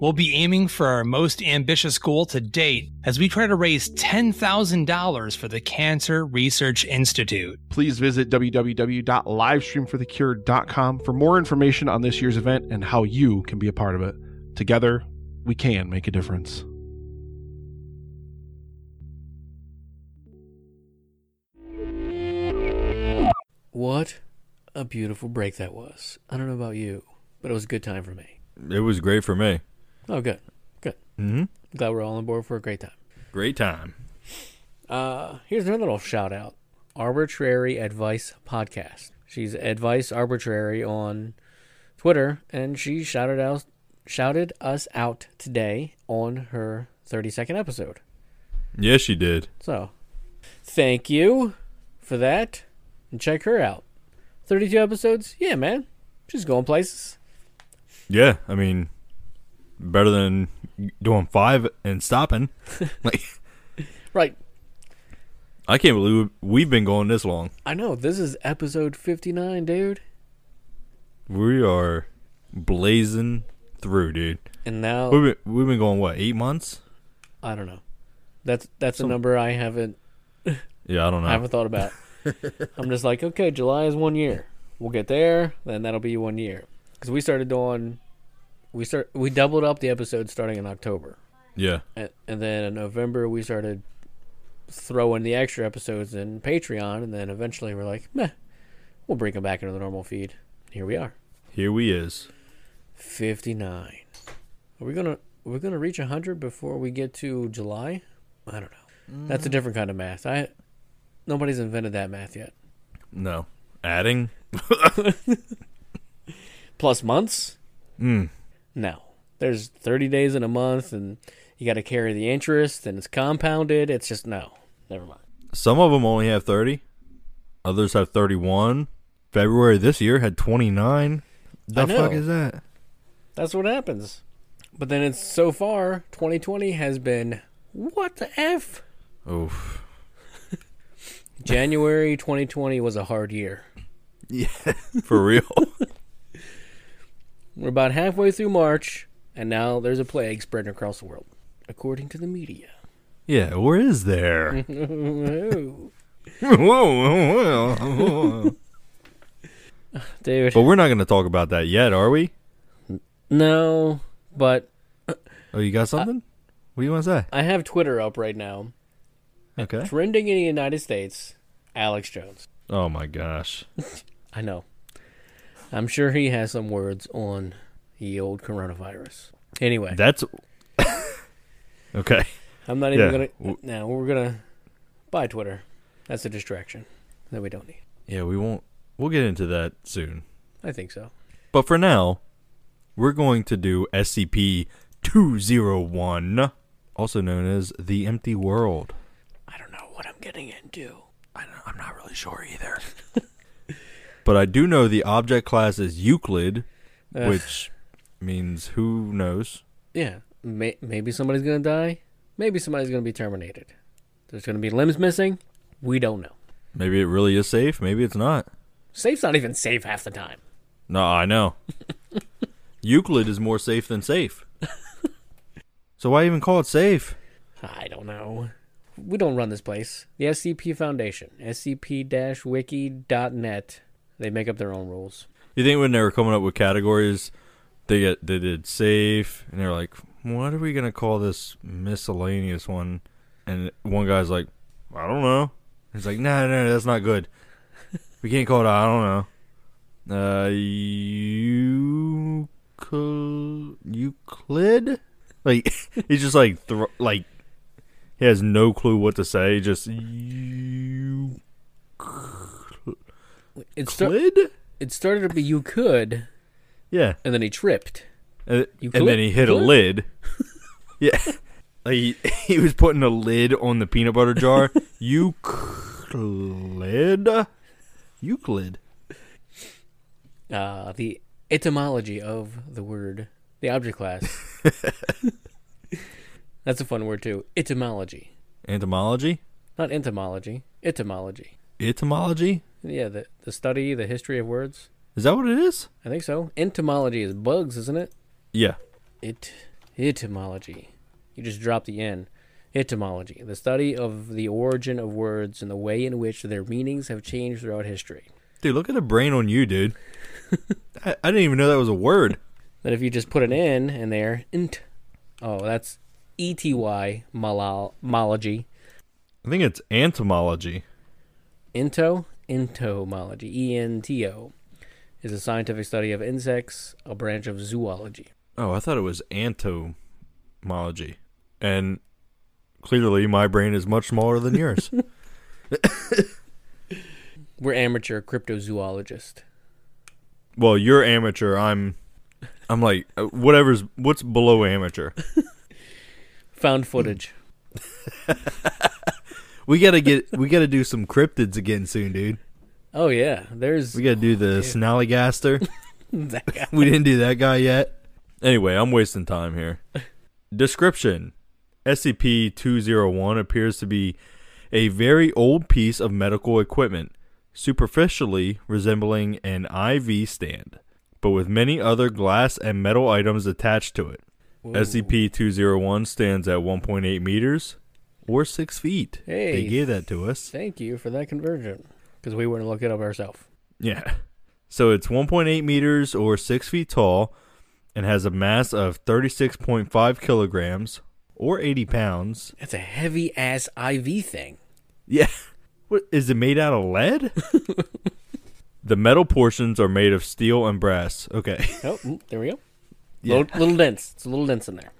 We'll be aiming for our most ambitious goal to date as we try to raise $10,000 for the Cancer Research Institute. Please visit www.livestreamforthecure.com for more information on this year's event and how you can be a part of it. Together, we can make a difference. What a beautiful break that was. I don't know about you, but it was a good time for me. It was great for me. Oh, good. Good. Mm-hmm. Glad we're all on board for a great time. Great time. Uh, here's another little shout out Arbitrary Advice Podcast. She's Advice Arbitrary on Twitter, and she shouted out shouted us out today on her 30 second episode. Yes, she did. So, thank you for that. And check her out. 32 episodes? Yeah, man. She's going places. Yeah, I mean, better than doing five and stopping. like, Right. I can't believe we've been going this long. I know. This is episode 59, dude. We are blazing through, dude. And now, We've been, we've been going what eight months? I don't know. That's that's a number I haven't Yeah, I don't know. I haven't thought about. I'm just like, okay, July is one year. We'll get there, then that'll be one year. Because we started doing, we start we doubled up the episodes starting in October, yeah, and, and then in November we started throwing the extra episodes in Patreon, and then eventually we're like, meh, we'll bring them back into the normal feed. Here we are, here we is. 59. Are we gonna are we gonna reach 100 before we get to July? I don't know. That's a different kind of math. I nobody's invented that math yet. No, adding. Plus months? Mm. No. There's 30 days in a month, and you got to carry the interest, and it's compounded. It's just no. Never mind. Some of them only have thirty. Others have thirty-one. February this year had twenty-nine. The I know. fuck is that? That's what happens. But then it's so far, 2020 has been what the f? Oof. January 2020 was a hard year. Yeah, for real. We're about halfway through March, and now there's a plague spreading across the world, according to the media. yeah, where is there? Ooh. but Dude, we're not going to talk about that yet, are we? no, but Oh, you got something? what do you want to say? I have Twitter up right now. Okay. Trending in the United States, Alex Jones. Oh my gosh. I know. I'm sure he has some words on the old coronavirus. Anyway, That's okay. I'm not even yeah. gonna. Now we're gonna buy Twitter. That's a distraction that we don't need. Yeah, we won't. We'll get into that soon. I think so. But for now, we're going to do SCP 201, also known as the Empty World. I don't know what I'm getting into. I don't, I'm not really sure either. but I do know the object class is Euclid, Ugh. which means who knows. Yeah, may, maybe somebody's gonna die. Maybe somebody's gonna be terminated. There's gonna be limbs missing. We don't know. Maybe it really is safe. Maybe it's not. Safe's not even safe half the time. No, I know. Euclid is more safe than safe. so why even call it safe? I don't know. We don't run this place. The SCP Foundation, scp-wiki.net. They make up their own rules. You think when they were coming up with categories, they get they did safe, and they're like, "What are we gonna call this miscellaneous one?" And one guy's like, "I don't know." He's like, "No, no, no, that's not good. We can't call it. I don't know." Uh, Euclid, Euclid. Like he's just like thro- like he has no clue what to say. Just Euclid. It, sta- it started to be you could, Yeah. and then he tripped. And, You and then he hit a could? lid. yeah. Like he, he was putting a lid on the peanut butter jar. Euclid. Euclid. Uh, the etymology of the word, the object class. That's a fun word too. Etymology, Entomology? not entomology. Etymology. Etymology? Yeah, the the study, the history of words. Is that what it is? I think so. Entomology is bugs, isn't it? Yeah. It etymology. You just drop the n. Etymology, the study of the origin of words and the way in which their meanings have changed throughout history. Dude, look at the brain on you, dude. I, I didn't even know that was a word. That if you just put an n in there, int. Oh, that's e t y mology. I think it's entomology. Into entomology. E n t o is a scientific study of insects, a branch of zoology. Oh, I thought it was entomology. And clearly my brain is much smaller than yours. We're amateur cryptozoologists. well, you're amateur. I'm I'm like uh, whatever's what's below amateur. Found footage. We got to get we got to do some cryptids again soon, dude. Oh yeah, there's We got to do oh, the Snallygaster. that guy. we didn't do that guy yet. Anyway, I'm wasting time here. Description SCP 201 appears to be a very old piece of medical equipment, superficially resembling an IV stand, but with many other glass and metal items attached to it. SCP 201 stands at 1.8 meters or 6 feet. Hey. They gave that to us. Thank you for that conversion, because we wouldn't look it up ourselves. Yeah. So it's 1.8 meters or 6 feet tall and has a mass of 36.5 kilograms or 80 pounds. That's a heavy ass IV thing. Yeah. What is it made out of lead? the metal portions are made of steel and brass. Okay. Oh, mm, there we go. Yeah. Little, little dense. It's a little dense in there.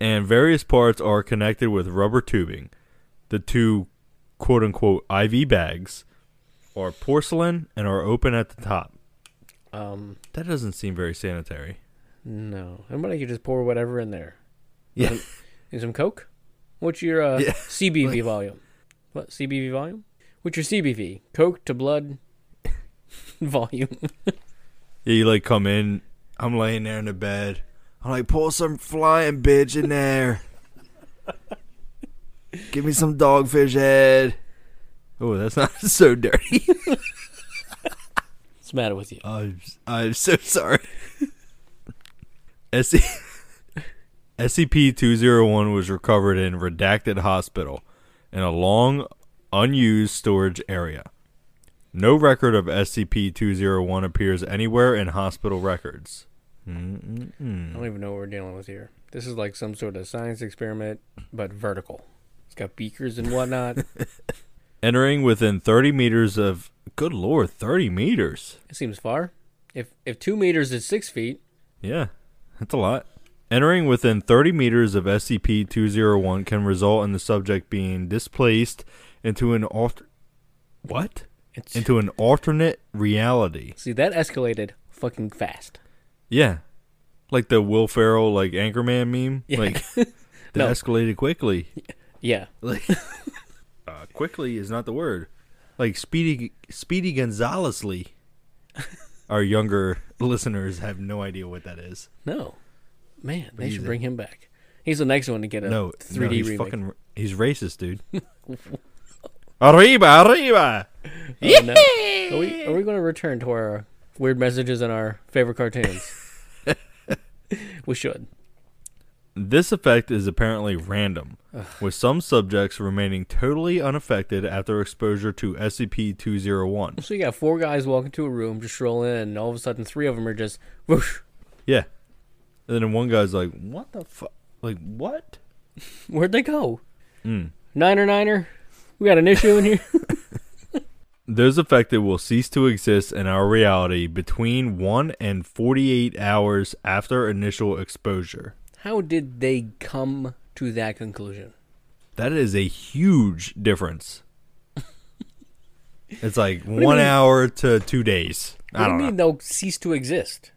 And various parts are connected with rubber tubing. The two quote unquote IV bags are porcelain and are open at the top. Um, That doesn't seem very sanitary. no. Somebody could just pour whatever in there. Yeah. Need some Coke? What's your uh, Yeah. CBV volume? What CBV volume? What's your CBV? Coke to blood volume. Yeah, you like come in. I'm laying there in the bed. I'm like, pull some flying bitch in there. Give me some dogfish head. Oh, that's not so dirty. What's the matter with you? I'm, I'm so sorry. SCP 201 was recovered in Redacted Hospital in a long, unused storage area. No record of SCP 201 appears anywhere in hospital records. I don't even know what we're dealing with here. This is like some sort of science experiment, but vertical. It's got beakers and whatnot. Entering within 30 meters of. Good lord, 30 meters. it seems far. If if two meters is six feet, Yeah, that's a lot. Entering within 30 meters of SCP 201 can result in the subject being displaced into an alter. What? it's Into an alternate reality. see that escalated fucking fast. Yeah. Like the Will Ferrell, like Anchorman meme. Yeah. Like, that No. escalated quickly. Yeah, Like, uh, quickly is not the word. Like Speedy, Speedy Gonzalez-ly. Our younger listeners have no idea what that is. no, man, they should a- bring him back. He's the next one to get a no, 3D no, he's remake. fucking, he's racist, dude. arriba, arriba. Oh, no. Are we are we going to return to our weird messages and our favorite cartoons? we should. This effect is apparently random, with some subjects remaining totally unaffected after exposure to SCP-201. So you got four guys walking to a room, just roll in, and all of a sudden three of them are just whoosh. Yeah. And then one guy's like, "What the fuck? Like what?" Where'd they go? Mm. Niner, niner. We got an issue in here. Those affected will cease to exist in our reality between 1 and 48 hours after initial exposure. How did they come to that conclusion? That is a huge difference. it's like 1 hour to 2 days. What I do you know. mean they'll cease to exist?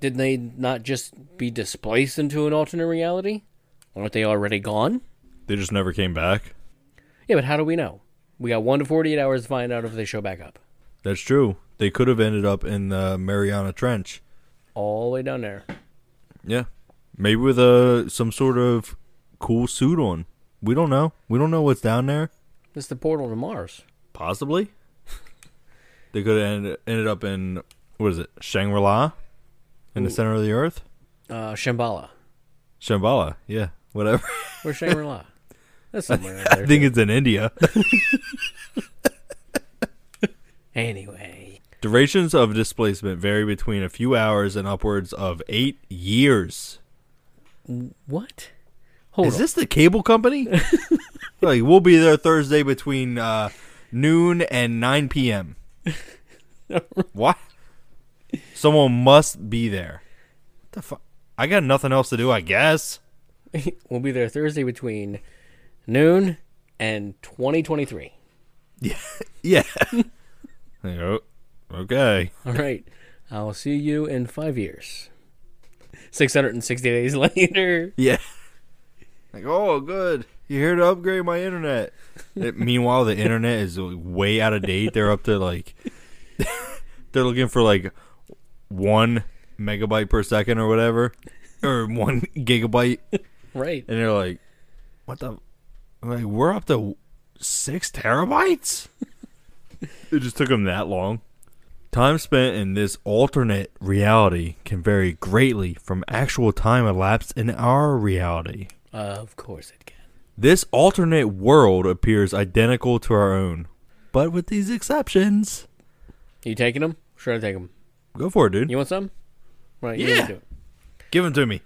Did they not just be displaced into an alternate reality? Aren't they already gone? They just never came back. Yeah, but how do we know? We got one to forty-eight hours to find out if they show back up. That's true. They could have ended up in the Mariana Trench. All the way down there. Yeah. Maybe with a some sort of cool suit on. We don't know. We don't know what's down there. It's the portal to Mars. Possibly. they could have ended, ended up in what is it? Shangri-La in the center of the earth? Uh, Shambhala. Shambhala. Yeah, whatever. Where's Shangri-La? That's somewhere I think it's in India. Anyway. Durations of displacement vary between a few hours and upwards of 8 years. What? Hold Is on. this the cable company? like we'll be there Thursday between uh, noon and 9 p.m. what? Someone must be there. What the fuck? I got nothing else to do, I guess. we'll be there Thursday between noon and 2023. Yeah. Yeah. oh, okay. All right. I'll see you in five years. 660 days later. Yeah. Like, oh, good. You're here to upgrade my internet? It- meanwhile, the internet is way out of date. They're up to like, they're looking for like one megabyte per second or whatever, or one gigabyte, Right. and they're like, what the? Like, we're up to six terabytes. it just took them that long. Time spent in this alternate reality can vary greatly from actual time elapsed in our reality. Uh, of course it can. This alternate world appears identical to our own, but with these exceptions. You taking them? Sure, I take them. Go for it, dude. You want some? Right. You Yeah. want to do it. Give them to me.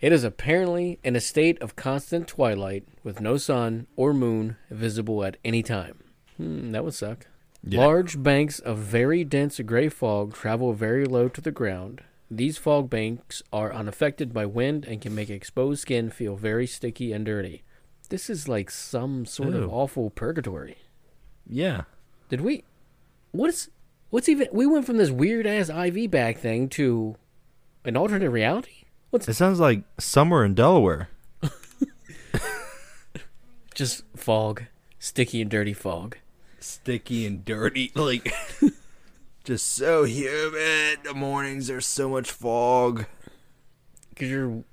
It is apparently in a state of constant twilight with no sun or moon visible at any time. Hmm, that would suck. Yeah. Large banks of very dense gray fog travel very low to the ground. These fog banks are unaffected by wind and can make exposed skin feel very sticky and dirty. This is like some sort Ew. of awful purgatory. Yeah. Did we? What is? What's even? We went from this weird ass IV bag thing to an alternate reality. What's It sounds like summer in Delaware. just fog, sticky and dirty fog. Sticky and dirty. Like, just so humid. The mornings there's so much fog. Because you're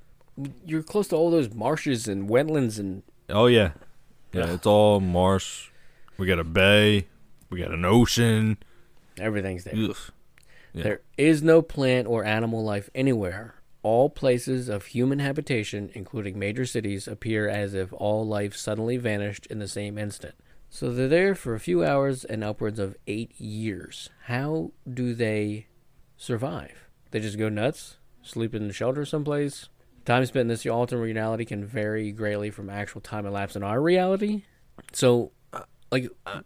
you're close to all those marshes and wetlands and Oh, yeah. Yeah, Ugh. it's all marsh. We got a bay. We got an ocean. everything's there. Yeah. There is no plant or animal life anywhere. All places of human habitation, including major cities, appear as if all life suddenly vanished in the same instant. So they're there for a few hours and upwards of eight years. How do they survive? They just go nuts, sleep in the shelter someplace. Time spent in this alternate reality can vary greatly from actual time elapsed in our reality. So, uh, like, uh,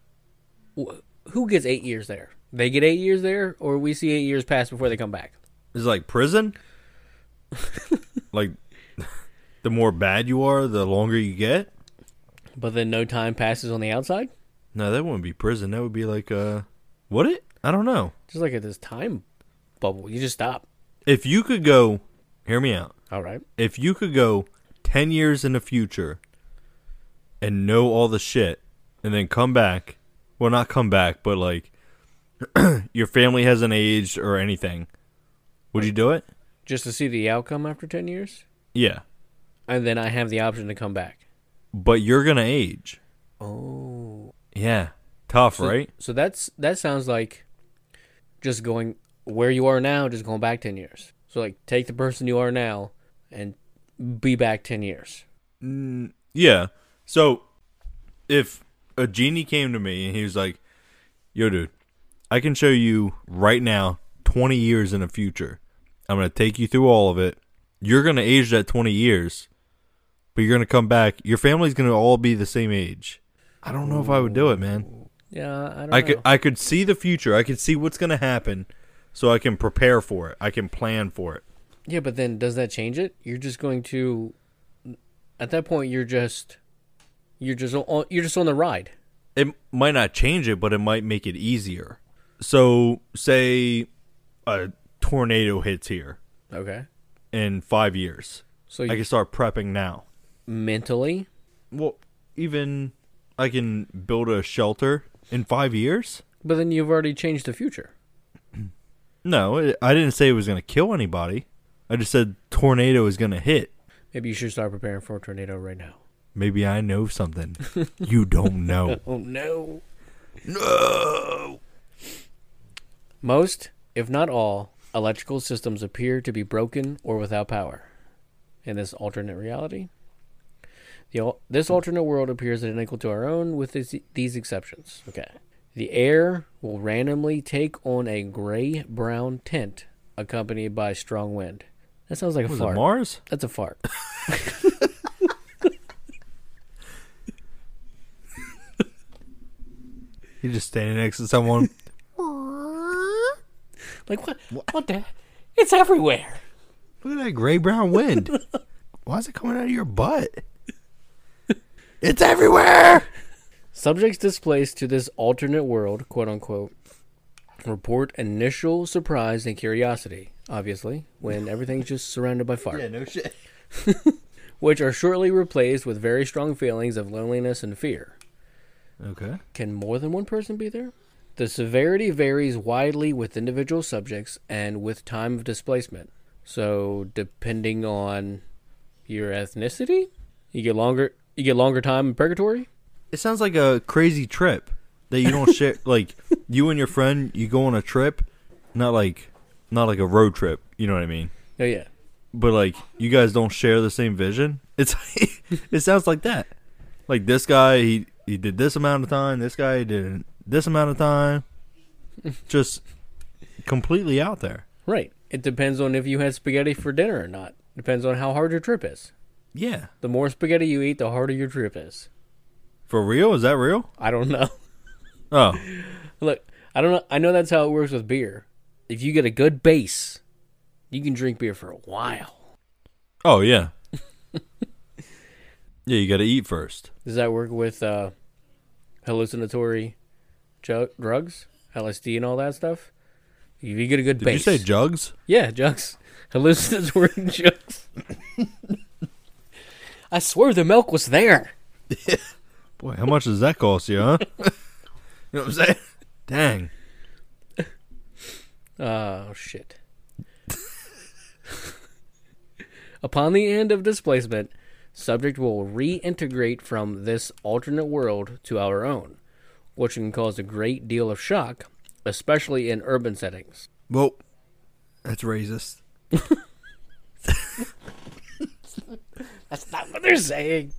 wh- who gets eight years there? They get eight years there, or we see eight years pass before they come back. It's like prison. like, the more bad you are, the longer you get. But then no time passes on the outside, No, that wouldn't be prison. That would be like, uh, would it? I don't know. just like at this time bubble. You just stop. If you could go, hear me out. All right. If you could go 10 years in the future and know all the shit and then come back, well, not come back, but like your family hasn't aged or anything, would you do it? Just to see the outcome after ten years, Yeah. and then I have the option to come back. But you're going to age. Oh. Yeah. Tough, So, right? So that's that sounds like just going where you are now, just going back ten years. So like take the person you are now and be back ten years. Mm, yeah. So if a genie came to me and he was like, "Yo, dude, I can show you right now 20 years in the future. I'm going to take you through all of it. You're going to age that 20 years, but you're going to come back. Your family's going to all be the same age." I don't know if I would do it, man. Yeah, I don't I know. could I could see the future. I could see what's going to happen so I can prepare for it. I can plan for it. Yeah, but then does that change it? You're just going to at that point you're just you're just on you're just on the ride. it might not change it, but it might make it easier. So, say a tornado hits here Okay. in five years. So I you, can start prepping now. mentally, Well, even I can build a shelter in five years. But then you've already changed the future. No, it, I didn't say it was going to kill anybody. I just said tornado is going to hit. Maybe you should start preparing for a tornado right now. Maybe I know something you don't know. Oh no. no. Most, if not all, electrical systems appear to be broken or without power. In this alternate reality, the, this alternate world appears identical to our own with this, these exceptions. Okay. The air will randomly take on a gray brown tint accompanied by strong wind. That sounds like a Was it fart. Mars? That's a fart. You're just standing next to someone. Like what? What the? It's everywhere. Look at that gray brown wind. Why is it coming out of your butt? It's everywhere. Subjects displaced to this alternate world, quote unquote, report initial surprise and curiosity, obviously, when everything's just surrounded by fire, Yeah, no shit. which are shortly replaced with very strong feelings of loneliness and fear. Okay. Can more than one person be there? The severity varies widely with individual subjects and with time of displacement. So, depending on your ethnicity, you get longer you get longer time in purgatory. It sounds like a crazy trip that you don't share. Like you and your friend, you go on a trip, not like, not like a road trip. You know what I mean? Oh yeah. But like you guys don't share the same vision. It's it sounds like that. Like this guy, he he did this amount of time. This guy did this amount of time. Just completely out there. Right. It depends on if you had spaghetti for dinner or not. Depends on how hard your trip is. Yeah. The more spaghetti you eat, the harder your trip is. For real? Is that real? I don't know. Oh. Look, I don't know. I know that's how it works with beer. If you get a good base, you can drink beer for a while. Oh yeah. yeah, you got to eat first. Does that work with uh, hallucinatory ju- drugs, LSD, and all that stuff? If you get a good Did base, you say jugs? yeah, drugs, hallucinatory drugs. I swear the milk was there. Boy, how much does that cost you, huh? you know what I'm saying? Dang. Oh shit. Upon the end of displacement, subject will reintegrate from this alternate world to our own, which can cause a great deal of shock, especially in urban settings. Well, that's racist. That's not what they're saying.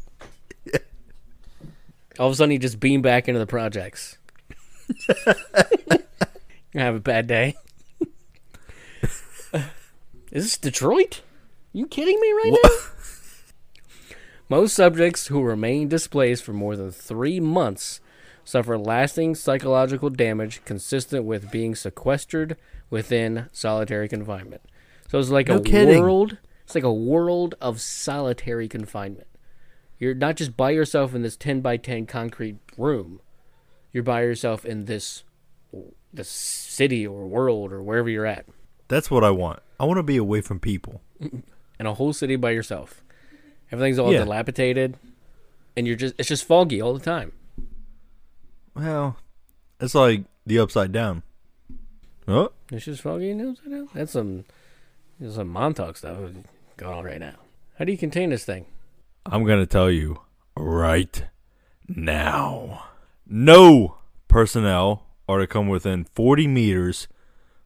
All of a sudden, you just beam back into the projects. you have a bad day. Is this Detroit? you kidding me right now? Most subjects who remain displaced for more than three months suffer lasting psychological damage consistent with being sequestered within solitary confinement. So it's like No a kidding. world. It's like a world of solitary confinement. You're not just by yourself in this ten by ten concrete room. You're by yourself in this this city or world or wherever you're at. That's what I want. I want to be away from people. in a whole city by yourself. Everything's all Yeah. dilapidated, and you're just it's just foggy all the time. Well, it's like the upside down. Oh, It's just foggy and upside down. That's some that's some Montauk stuff going on right now. How do you contain this thing? I'm going to tell you right now. No personnel are to come within 40 meters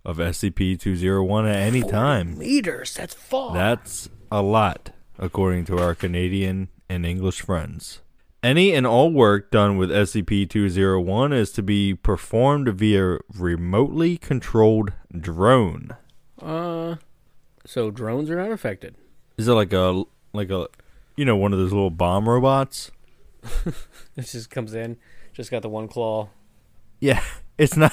of SCP 201 at any time. Meters. That's far. That's a lot, according to our Canadian and English friends. Any and all work done with SCP 201 is to be performed via remotely controlled drone. uh, so drones are not affected. Is it like a like a you know one of those little bomb robots? It just comes in, just got the one claw. Yeah, it's not.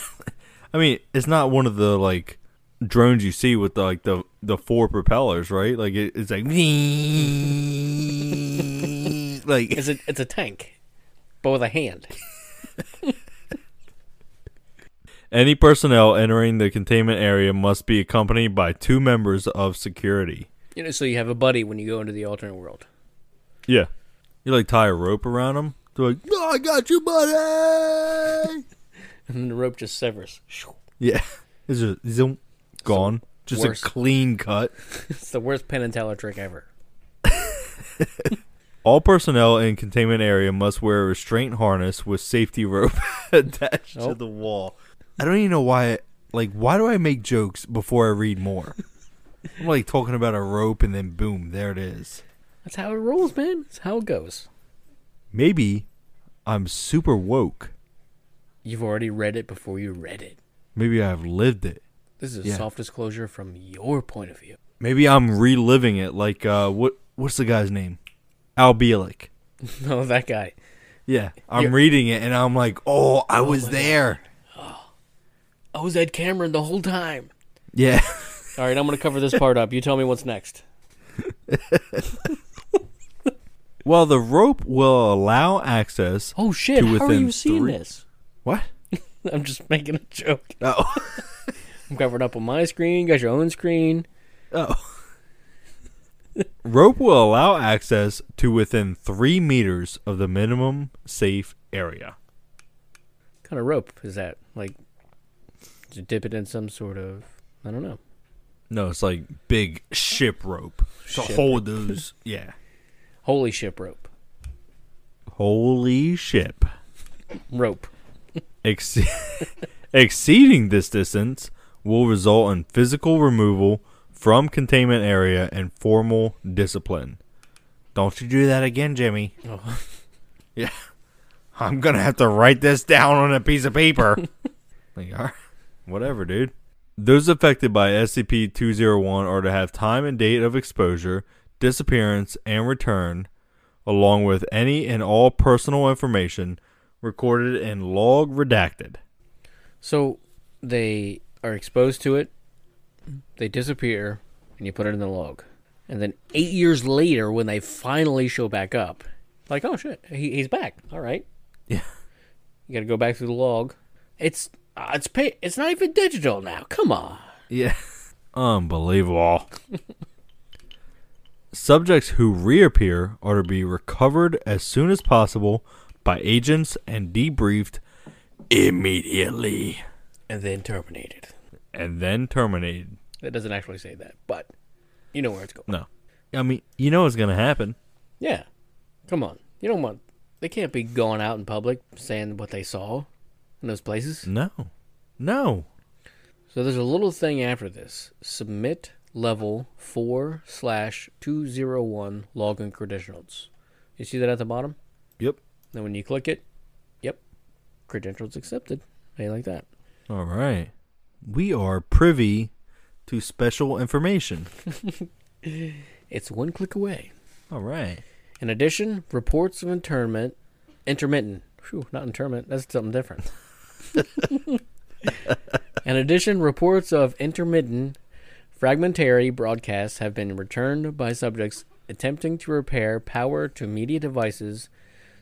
I mean, it's not one of the like drones you see with the, like the the four propellers, right? Like it, it's like like It's a it's a tank, but with a hand. any personnel entering the containment area must be accompanied by two members of security. You know, so you have a buddy when you go into the alternate world. Yeah, you like tie a rope around them. They're like, "Oh, I got you, buddy." and then the rope just severs. Yeah. It's just zoom, gone. Just worse. a clean cut. It's the worst Penn and Teller trick ever. All personnel in containment area must wear a restraint harness with safety rope attached to the wall. I don't even know why. Like, why do I make jokes before I read more? I'm like talking about a rope, and then boom, there it is. That's how it rolls, man. That's how it goes. Maybe I'm super woke. You've already read it before you read it. Maybe I've lived it. This is Yeah. self disclosure from your point of view. Maybe I'm reliving it. Like, uh, what? What's the guy's name? Al Bielek. no, that guy. Yeah, I'm You're- reading it, and I'm like, oh, I oh was my there. I was Ed Cameron the whole time. Yeah. All right, I'm going to cover this part up. You tell me what's next. Well, the rope will allow access. Oh shit! To How are within you seeing three- this? What? I'm just making a joke. Oh. I'm covering up on my screen. You got your own screen. Oh. Rope will allow access to within three meters of the minimum safe area. What kind of rope is that? Like, you dip it in some sort of? I don't know. No, it's like big ship rope to Ship hold those. Yeah. Holy ship rope. Holy ship. Rope. Ex- exceeding this distance will result in physical removal from containment area and formal discipline. Don't you do that again, Jimmy. Oh. Yeah. I'm going to have to write this down on a piece of paper. like, all right, whatever, dude. Those affected by SCP 201 are to have time and date of exposure, disappearance, and return, along with any and all personal information recorded in log redacted. So they are exposed to it, they disappear, and you put it in the log. And then eight years later, when they finally show back up, like, oh shit, he, he's back. All right. Yeah. You got to go back through the log. It's uh, it's pay, It's not even digital now. Come on. Yeah. Unbelievable. Subjects who reappear are to be recovered as soon as possible by agents and debriefed immediately And then terminated. and then terminated. It doesn't actually say that, but you know where it's going. No. I mean, you know what's going to happen. Yeah. Come on. You don't want. They can't be going out in public saying what they saw in those places. No. No. So there's a little thing after this. Submit level 4 slash 201 login credentials. You see that at the bottom? Yep. Then when you click it, yep, credentials accepted. How like that? All right. We are privy to special information. It's one click away. All right. In addition, reports of internment, intermittent, whew, not interment, that's something different. In addition, reports of intermittent fragmentary broadcasts have been returned by subjects attempting to repair power to media devices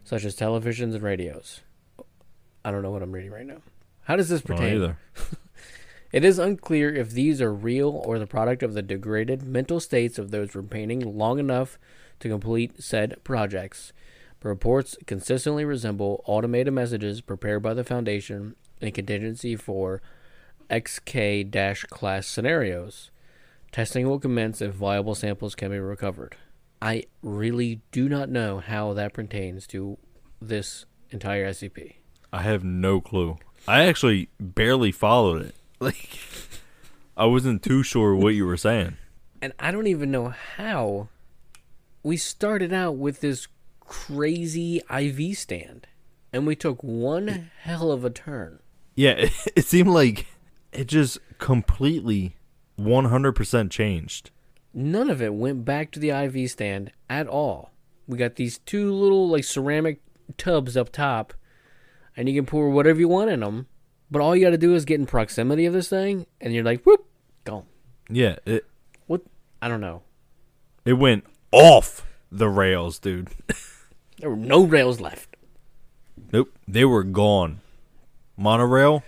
such as televisions and radios. I don't know what I'm reading right now. How does this pertain? It is unclear if these are real or the product of the degraded mental states of those remaining long enough to complete said projects. But reports consistently resemble automated messages prepared by the Foundation in contingency for XK class scenarios. Testing will commence if viable samples can be recovered. I really do not know how that pertains to this entire SCP. I have no clue. I actually barely followed it. Like, I wasn't too sure what you were saying. and I don't even know how we started out with this crazy IV stand, and we took one hell of a turn. Yeah, it, it seemed like it just completely 100% changed. None of it went back to the IV stand at all. We got these two little like ceramic tubs up top, and you can pour whatever you want in them. But all you got to do is get in proximity of this thing, and you're like, whoop, gone. Yeah, it What? I don't know. it went off the rails, dude. There were no rails left. Nope, they were gone. Monorail?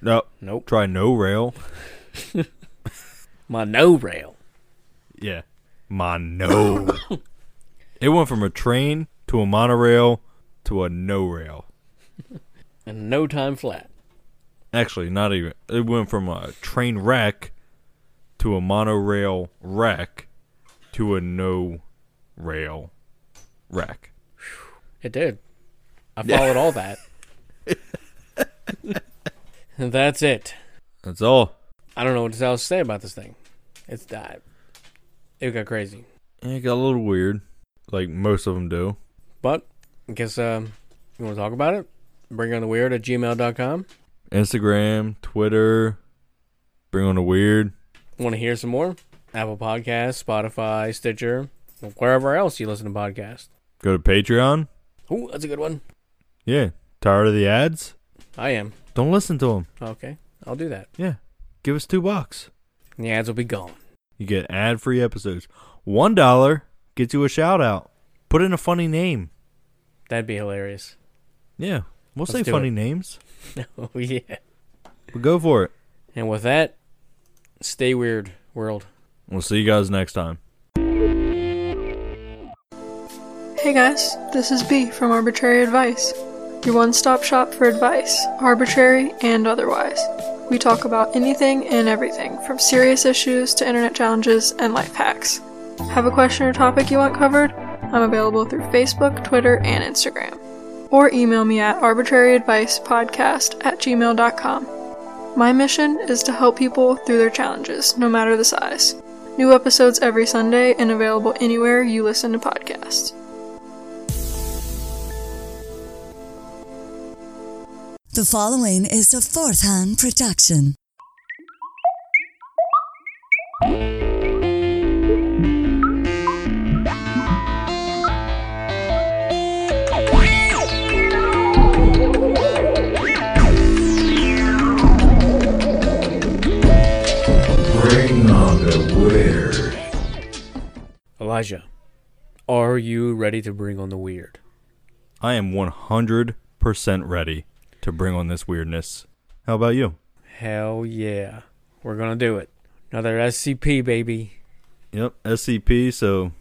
No. Nope. Try no rail. My no rail. Yeah. Mono. it went from a train to a monorail to a no rail. And no time flat. Actually, not even. It went from a train wreck to a monorail wreck to a no rail wreck. It did. I followed all that. that's it. That's all. I don't know what else to say about this thing. It's died. It got crazy. It got a little weird, like most of them do. But I guess um, you want to talk about it? Bring on the weird at gmail.com. Instagram, Twitter, bring on the weird. Want to hear some more? Apple Podcasts, Spotify, Stitcher, wherever else you listen to podcasts. Go to Patreon. Ooh, that's a good one. Yeah, tired of the ads? I am. Don't listen to them. Okay, I'll do that. Yeah, give us two bucks. And the ads will be gone. You get ad-free episodes. One dollar gets you a shout out. Put in a funny name. That'd be hilarious. Yeah, we'll Let's say funny it. names. oh, yeah. But go for it. And with that, stay weird, world. We'll see you guys next time. Hey guys, this is B from Arbitrary Advice, your one stop shop for advice, arbitrary and otherwise. We talk about anything and everything, from serious issues to internet challenges and life hacks. Have a question or topic you want covered? I'm available through Facebook, Twitter, and Instagram. Or email me at arbitraryadvicepodcast at gmail.com. My mission is to help people through their challenges, no matter the size. New episodes every Sunday and available anywhere you listen to podcasts. The following is a fourth hand production. Elijah, are you ready to bring on the weird? I am 100% ready to bring on this weirdness. How about you? Hell yeah. We're gonna do it. Another SCP, baby. Yep, SCP, so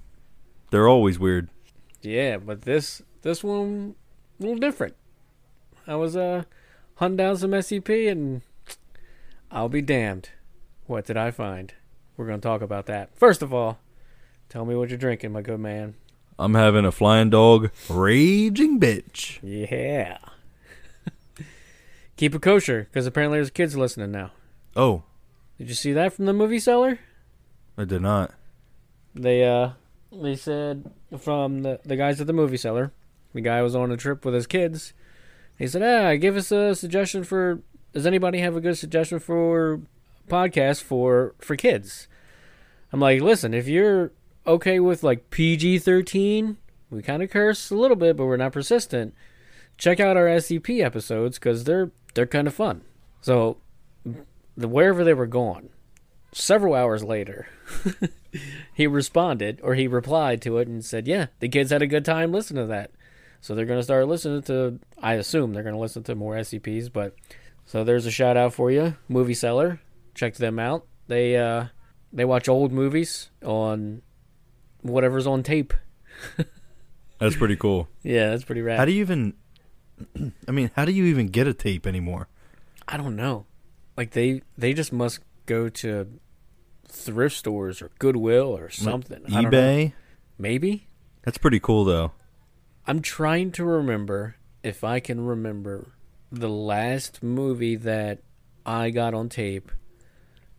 they're always weird. Yeah, but this this one a little different. I was uh hunting down some SCP and I'll be damned. What did I find? We're gonna talk about that. First of all, tell me what you're drinking, my good man. I'm having a flying dog raging bitch. Yeah. Keep it kosher, because apparently there's kids listening now. Oh, Did you see that from the movie seller? I did not. They uh they said from the the guys at the movie seller, the guy was on a trip with his kids. He said, "Ah, give us a suggestion for. Does anybody have a good suggestion for podcast for for kids?" I'm like, "Listen, if you're okay with like PG thirteen, we kind of curse a little bit, but we're not persistent. Check out our SCP episodes because they're they're kind of fun." So, the wherever they were gone, several hours later, he responded or he replied to it and said, "Yeah, the kids had a good time listening to that." So they're going to start listening to I assume they're going to listen to more SCPs, but so there's a shout out for you, Movie Seller. Check them out. They uh they watch old movies on whatever's on tape. That's pretty cool. Yeah, that's pretty rad. How do you even I mean, how do you even get a tape anymore? I don't know. Like they they just must go to thrift stores or Goodwill or something. I eBay? Maybe. That's pretty cool though. I'm trying to remember if I can remember the last movie that I got on tape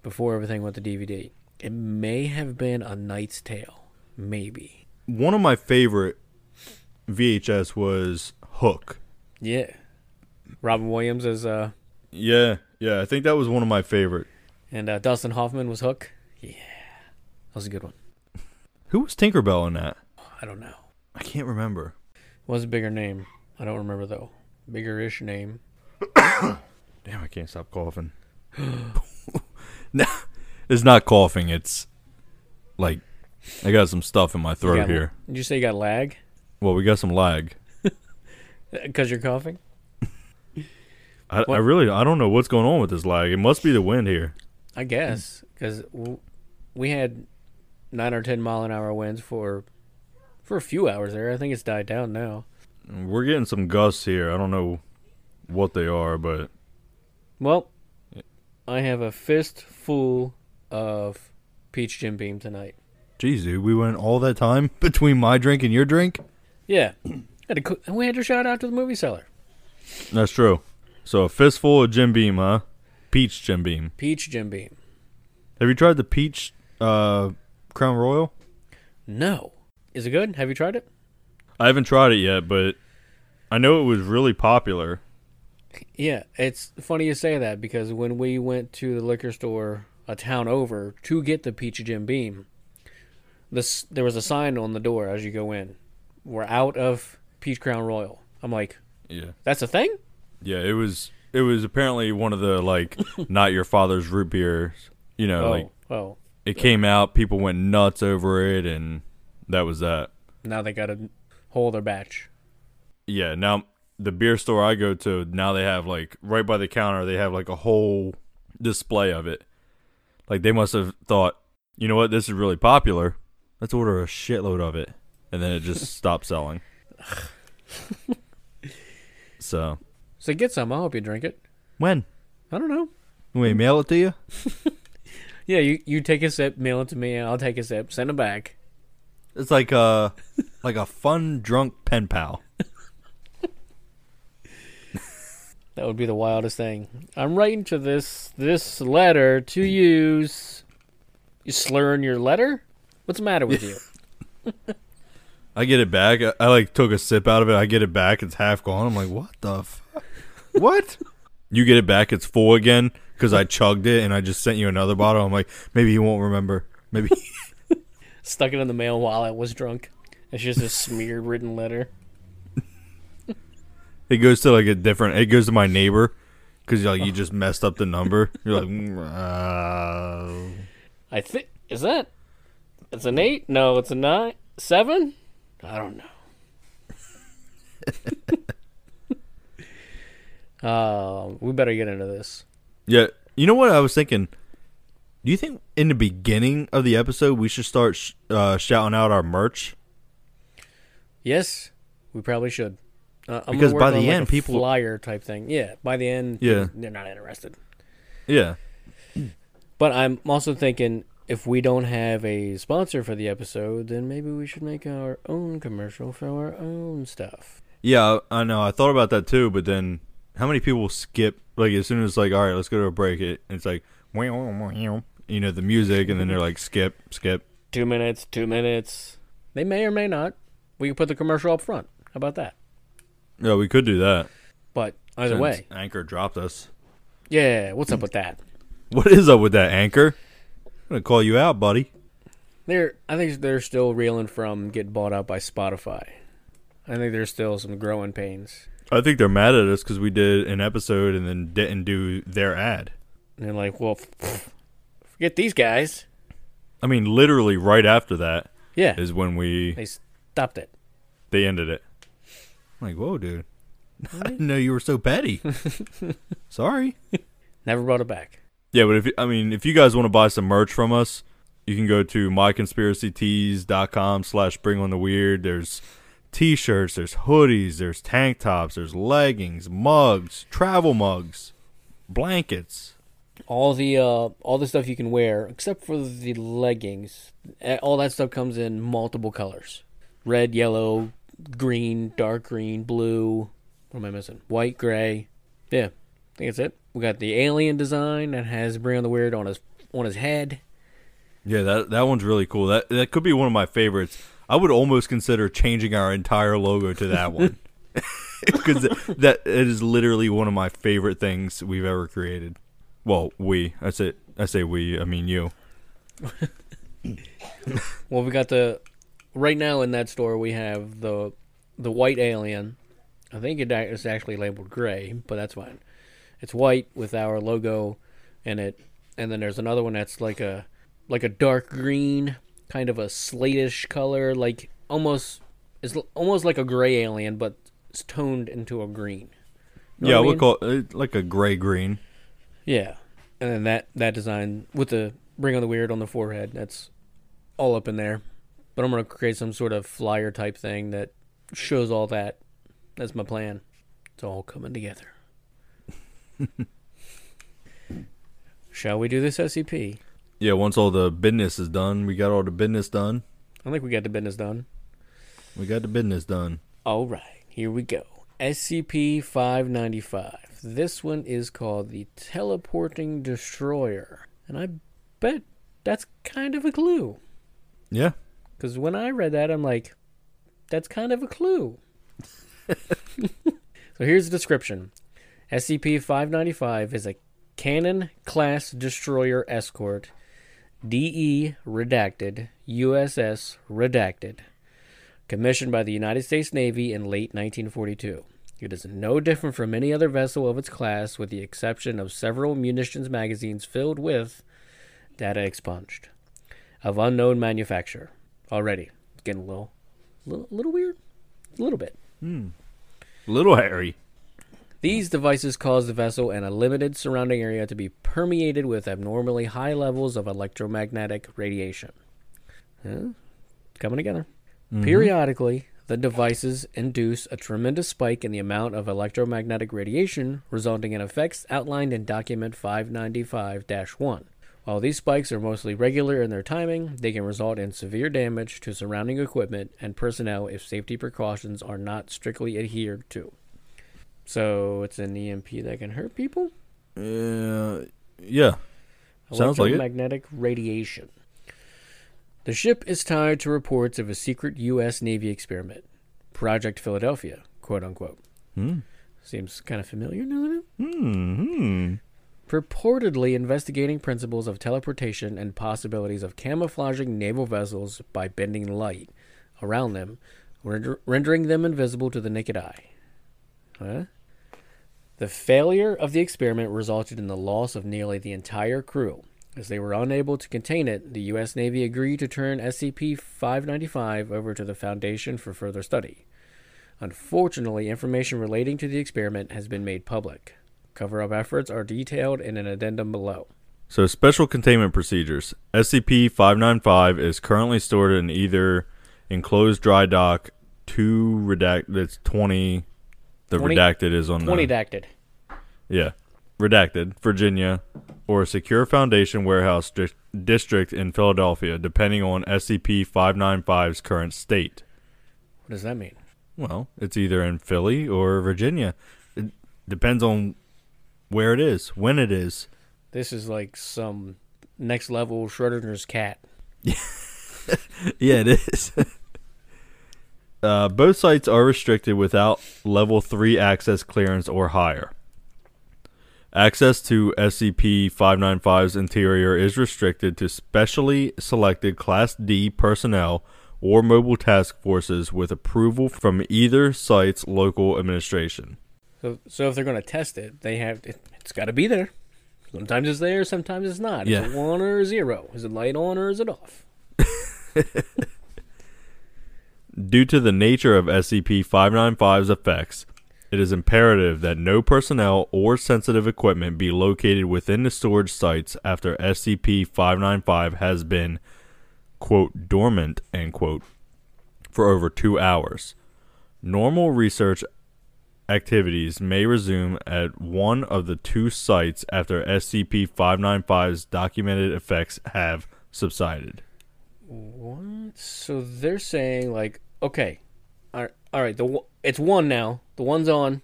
before everything went to DVD. It may have been A Knight's Tale. Maybe. One of my favorite VHS was Hook. Yeah. Robin Williams is uh Yeah, yeah, I think that was one of my favorite. and uh, Dustin Hoffman was Hook. Yeah. That was a good one. Who was Tinkerbell in that? I don't know. I can't remember. Was a bigger name. I don't remember though. Bigger-ish name. Damn, I can't stop coughing. no, it's not coughing. It's like I got some stuff in my throat got- here. Did you say you got lag? Well, we got some lag. Because you're coughing? I, I really I don't know what's going on with this lag. It must be the wind here. I guess because we had nine or ten mile an hour winds for for a few hours there. I think it's died down now. We're getting some gusts here. I don't know what they are, but Well, I have a fist full of peach Jim Beam tonight. Jeez, dude, we went all that time between my drink and your drink. Yeah, and we had to shout out to the movie seller. That's true. So a fistful of Jim Beam, huh? Peach Jim Beam. Peach Jim Beam. Have you tried the peach uh, Crown Royal? No, is it good? Have you tried it? I haven't tried it yet, but I know it was really popular. Yeah, it's funny you say that because when we went to the liquor store a town over to get the peach Jim Beam, this there was a sign on the door as you go in. We're out of peach Crown Royal. I'm like, Yeah. that's a thing? Yeah, it was it was apparently one of the like not your father's root beers. You know, oh, like oh, it came out, people went nuts over it and that was that. now they got to hold their batch. Yeah, now the beer store I go to, now they have like right by the counter, they have like a whole display of it. Like they must have thought, you know what, this is really popular. Let's order a shitload of it. And then it just stopped selling. so, So get some. I hope you drink it. when? I don't know. We mail it to you? Yeah, you you take a sip, mail it to me, and I'll take a sip, send it back. It's like a like a fun drunk pen pal. That would be the wildest thing. I'm writing to this this letter to use. You slurring your letter? What's the matter with you? I get it back. I, I like took a sip out of it. I get it back. It's half gone. I'm like, what the fuck? what? You get it back. It's full again because I chugged it and I just sent you another bottle. I'm like, maybe he won't remember. Maybe. Stuck it in the mail while I was drunk. It's just a smear written letter. it goes to like a different. It goes to my neighbor because like you just messed up the number. You're like, uh, I think is that it's an eight? No, it's a nine, seven. I don't know. uh, we better get into this. yeah. You know what I was thinking? Do you think in the beginning of the episode we should start sh- uh, shouting out our merch? Yes, we probably should. Uh, I'm Because by the like, end, a people- flyer type thing. Yeah, by the end, Yeah. they're not interested. Yeah. But I'm also thinking if we don't have a sponsor for the episode, then maybe we should make our own commercial for our own stuff. Yeah, I know. I thought about that too, but then how many people skip like as soon as like, all right, let's go to a break it and it's like you know, the music and then they're like skip, skip. Two minutes, two minutes. They may or may not. We can put the commercial up front. How about that? Yeah, we could do that. But either since way, Anchor dropped us. yeah. What's up with that? What is up with that, Anchor? I'm gonna call you out, buddy. They're, I think they're still reeling from getting bought out by Spotify. I think there's still some growing pains. I think they're mad at us because we did an episode and then didn't do their ad. And they're like, well, forget these guys. I mean, literally right after that Yeah, is when we they stopped it. they ended it. I'm like, whoa, dude! I didn't know you were so petty. Sorry. Never brought it back. Yeah, but if I mean, if you guys want to buy some merch from us, you can go to myconspiracytees.com slash bring on the weird. There's t-shirts, there's hoodies, there's tank tops, there's leggings, mugs, travel mugs, blankets. All the uh, all the stuff you can wear, except for the leggings. All that stuff comes in multiple colors: red, yellow, green, dark green, blue. What am I missing? White, gray. Yeah, I think that's it. We got the alien design that has Bring on the Weird on his on his head. Yeah, that that one's really cool. That that could be one of my favorites. I would almost consider changing our entire logo to that one. Because that it is literally one of my favorite things we've ever created. Well, we. I say I say we. I mean you. Well, we got the right now in that store we have the the white alien. I think it is actually labeled gray, but that's fine. It's white with our logo in it, and then there's another one that's like a like a dark green, kind of a slatish color, like almost it's almost like a gray alien, but it's toned into a green. Know yeah, we'll mean? call it uh, like a gray green. Yeah, and then that that design with the bring on the weird on the forehead. That's all up in there. But I'm gonna create some sort of flyer type thing that shows all that. That's my plan. It's all coming together. Shall we do this SCP? Yeah, once all the business is done, we got all the business done. I think we got the business done. We got the business done. All right, here we go. SCP 595. This one is called the Teleporting Destroyer. And I bet that's kind of a clue. Yeah. Because when I read that, I'm like, that's kind of a clue. so here's the description SCP 595 is a Cannon class destroyer escort, DE redacted, USS redacted, commissioned by the United States Navy in late 1942. It is no different from any other vessel of its class, with the exception of several munitions magazines filled with data expunged of unknown manufacture. Already it's getting a little, little, little weird, a little bit. A little hairy. These devices cause the vessel and a limited surrounding area to be permeated with abnormally high levels of electromagnetic radiation. Huh? Coming together. Mm-hmm. Periodically, the devices induce a tremendous spike in the amount of electromagnetic radiation, resulting in effects outlined in Document 595 1. While these spikes are mostly regular in their timing, they can result in severe damage to surrounding equipment and personnel if safety precautions are not strictly adhered to. So it's an EMP that can hurt people? Uh, yeah. Sounds like it. Electromagnetic radiation. The ship is tied to reports of a secret U.S. Navy experiment, Project Philadelphia, quote unquote. Hmm. Seems kind of familiar, doesn't it? Hmm. Purportedly investigating principles of teleportation and possibilities of camouflaging naval vessels by bending light around them, render- rendering them invisible to the naked eye. Huh? The failure of the experiment resulted in the loss of nearly the entire crew. As they were unable to contain it, the U.S. Navy agreed to turn SCP 595 over to the Foundation for further study. Unfortunately, information relating to the experiment has been made public. Cover up efforts are detailed in an addendum below. So, special containment procedures. SCP 595 is currently stored in either enclosed dry dock, two. That's 20. The 20 redacted is on 20 the. dacted. Yeah. Redacted, Virginia, or a secure foundation warehouse di- district in Philadelphia, depending on SCP 595's current state. What does that mean? Well, it's either in Philly or Virginia. It depends on where it is, when it is. This is like some next level Schrodinger's cat. Yeah, it is. uh, both sites are restricted without level 3 access clearance or higher. Access to SCP 595's interior is restricted to specially selected Class D personnel or mobile task forces with approval from either site's local administration. So, so if they're going to test it, they have it, it's got to be there. Sometimes it's there, sometimes it's not. Is Yeah. it one or zero? Is it light on or is it off? Due to the nature of SCP 595's effects, it is imperative that no personnel or sensitive equipment be located within the storage sites after SCP 595 has been, quote, dormant, end quote, for over two hours. Normal research activities may resume at one of the two sites after SCP 595's documented effects have subsided. What? So they're saying like, okay, all right, all right the it's one now. The one's on.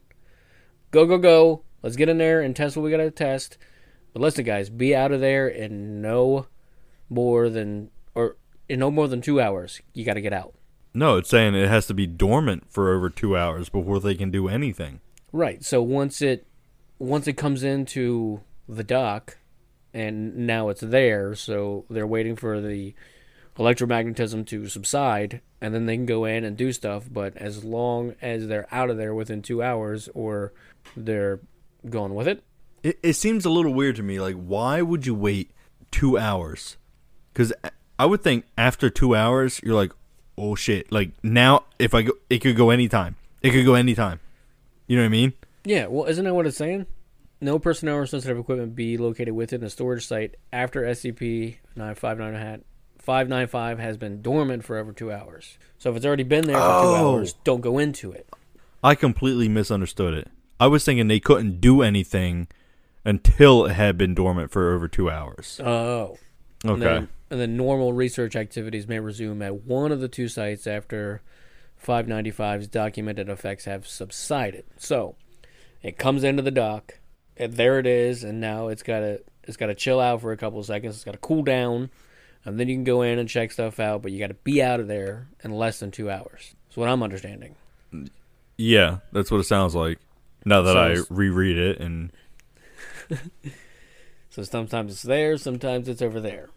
Go go go. Let's get in there and test what we got to test. But listen, guys, be out of there in no more than or in no more than two hours. You got to get out. No, it's saying it has to be dormant for over two hours before they can do anything. Right. So once it once it comes into the dock and now it's there, so they're waiting for the electromagnetism to subside and then they can go in and do stuff, but as long as they're out of there within 2 hours or they're going with it, It, it seems a little weird to me. Like, why would you wait two hours? Because I would think after two hours, you're like, oh shit. Like now, if I go, it could go anytime. It could go anytime. You know what I mean? yeah, well, isn't that what it's saying? No personnel or sensitive equipment be located within the storage site after SCP 959 595 has been dormant for over two hours. So if it's already been there for two Oh. hours, don't go into it. I completely misunderstood it. I was thinking they couldn't do anything until it had been dormant for over two hours. Oh. And Okay. then, and then normal research activities may resume at one of the two sites after 595's documented effects have subsided. So, it comes into the dock, and there it is, and now it's got to it's got to chill out for a couple of seconds. It's got to cool down, and then you can go in and check stuff out. But you got to be out of there in less than two hours. That's what I'm understanding. Yeah, that's what it sounds like. Now that So I reread it, and So sometimes it's there, sometimes it's over there.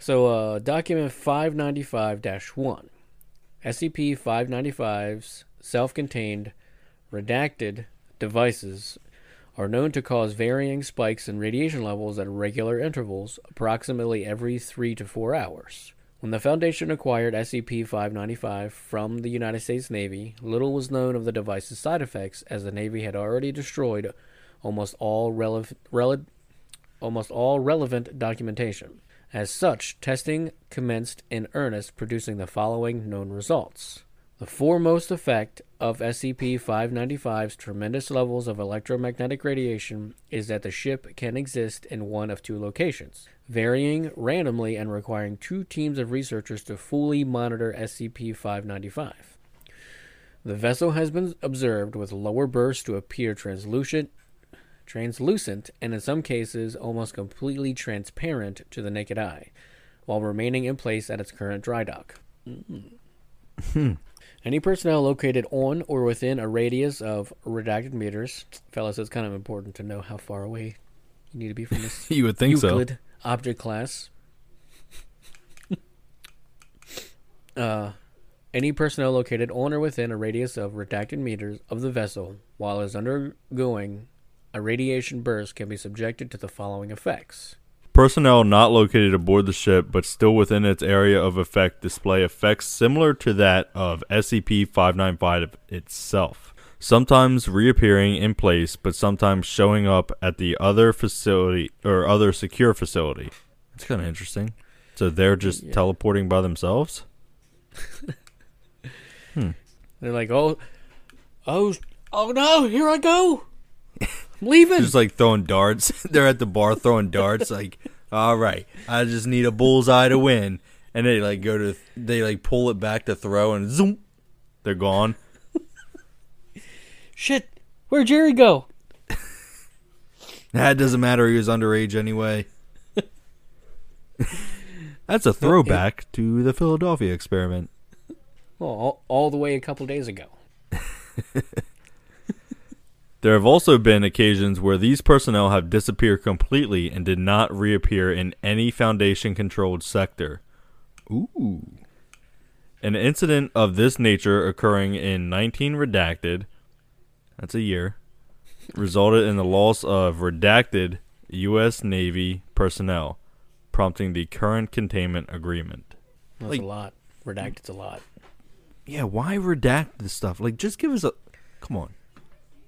So uh, document 595-1. SCP 595's self-contained redacted devices are known to cause varying spikes in radiation levels at regular intervals, approximately every 3 to 4 hours. When the Foundation acquired SCP 595 from the United States Navy, little was known of the device's side effects as the Navy had already destroyed almost all rele- almost all relevant documentation. As such, testing commenced in earnest, producing the following known results. The foremost effect of SCP 595's tremendous levels of electromagnetic radiation is that the ship can exist in one of two locations, varying randomly and requiring two teams of researchers to fully monitor SCP 595. The vessel has been observed with lower bursts to appear translucent, translucent, and in some cases almost completely transparent to the naked eye, while remaining in place at its current dry dock. Mm. Any personnel located on or within a radius of redacted meters, fellas, it's kind of important to know how far away you need to be from this you would think Euclid object class. uh, any personnel located on or within a radius of redacted meters of the vessel while is undergoing a radiation burst can be subjected to the following effects. Personnel not located aboard the ship but still within its area of effect display effects similar to that of SCP 595 itself, sometimes reappearing in place but sometimes showing up at the other facility or other secure facility. It's kind of interesting. So they're just Yeah. teleporting by themselves? Hmm. They're like, oh, oh, oh no, here I go. I'm leaving. Just like throwing darts. they're at the bar throwing darts like, "All right, I just need a bullseye to win." And they like go to they like pull it back to throw and zoom. They're gone. Shit, where'd Jerry go? That doesn't matter. He was underage anyway. That's a throwback to the Philadelphia experiment. Well, all, all the way a couple days ago. There have also been occasions where these personnel have disappeared completely and did not reappear in any Foundation controlled sector. Ooh. An incident of this nature occurring in 19 Redacted, that's a year, resulted in the loss of redacted U.S. Navy personnel, prompting the current containment agreement. That's Like- a lot. Redacted's a lot. Yeah, why redact this stuff? Like, just give us a. Come on.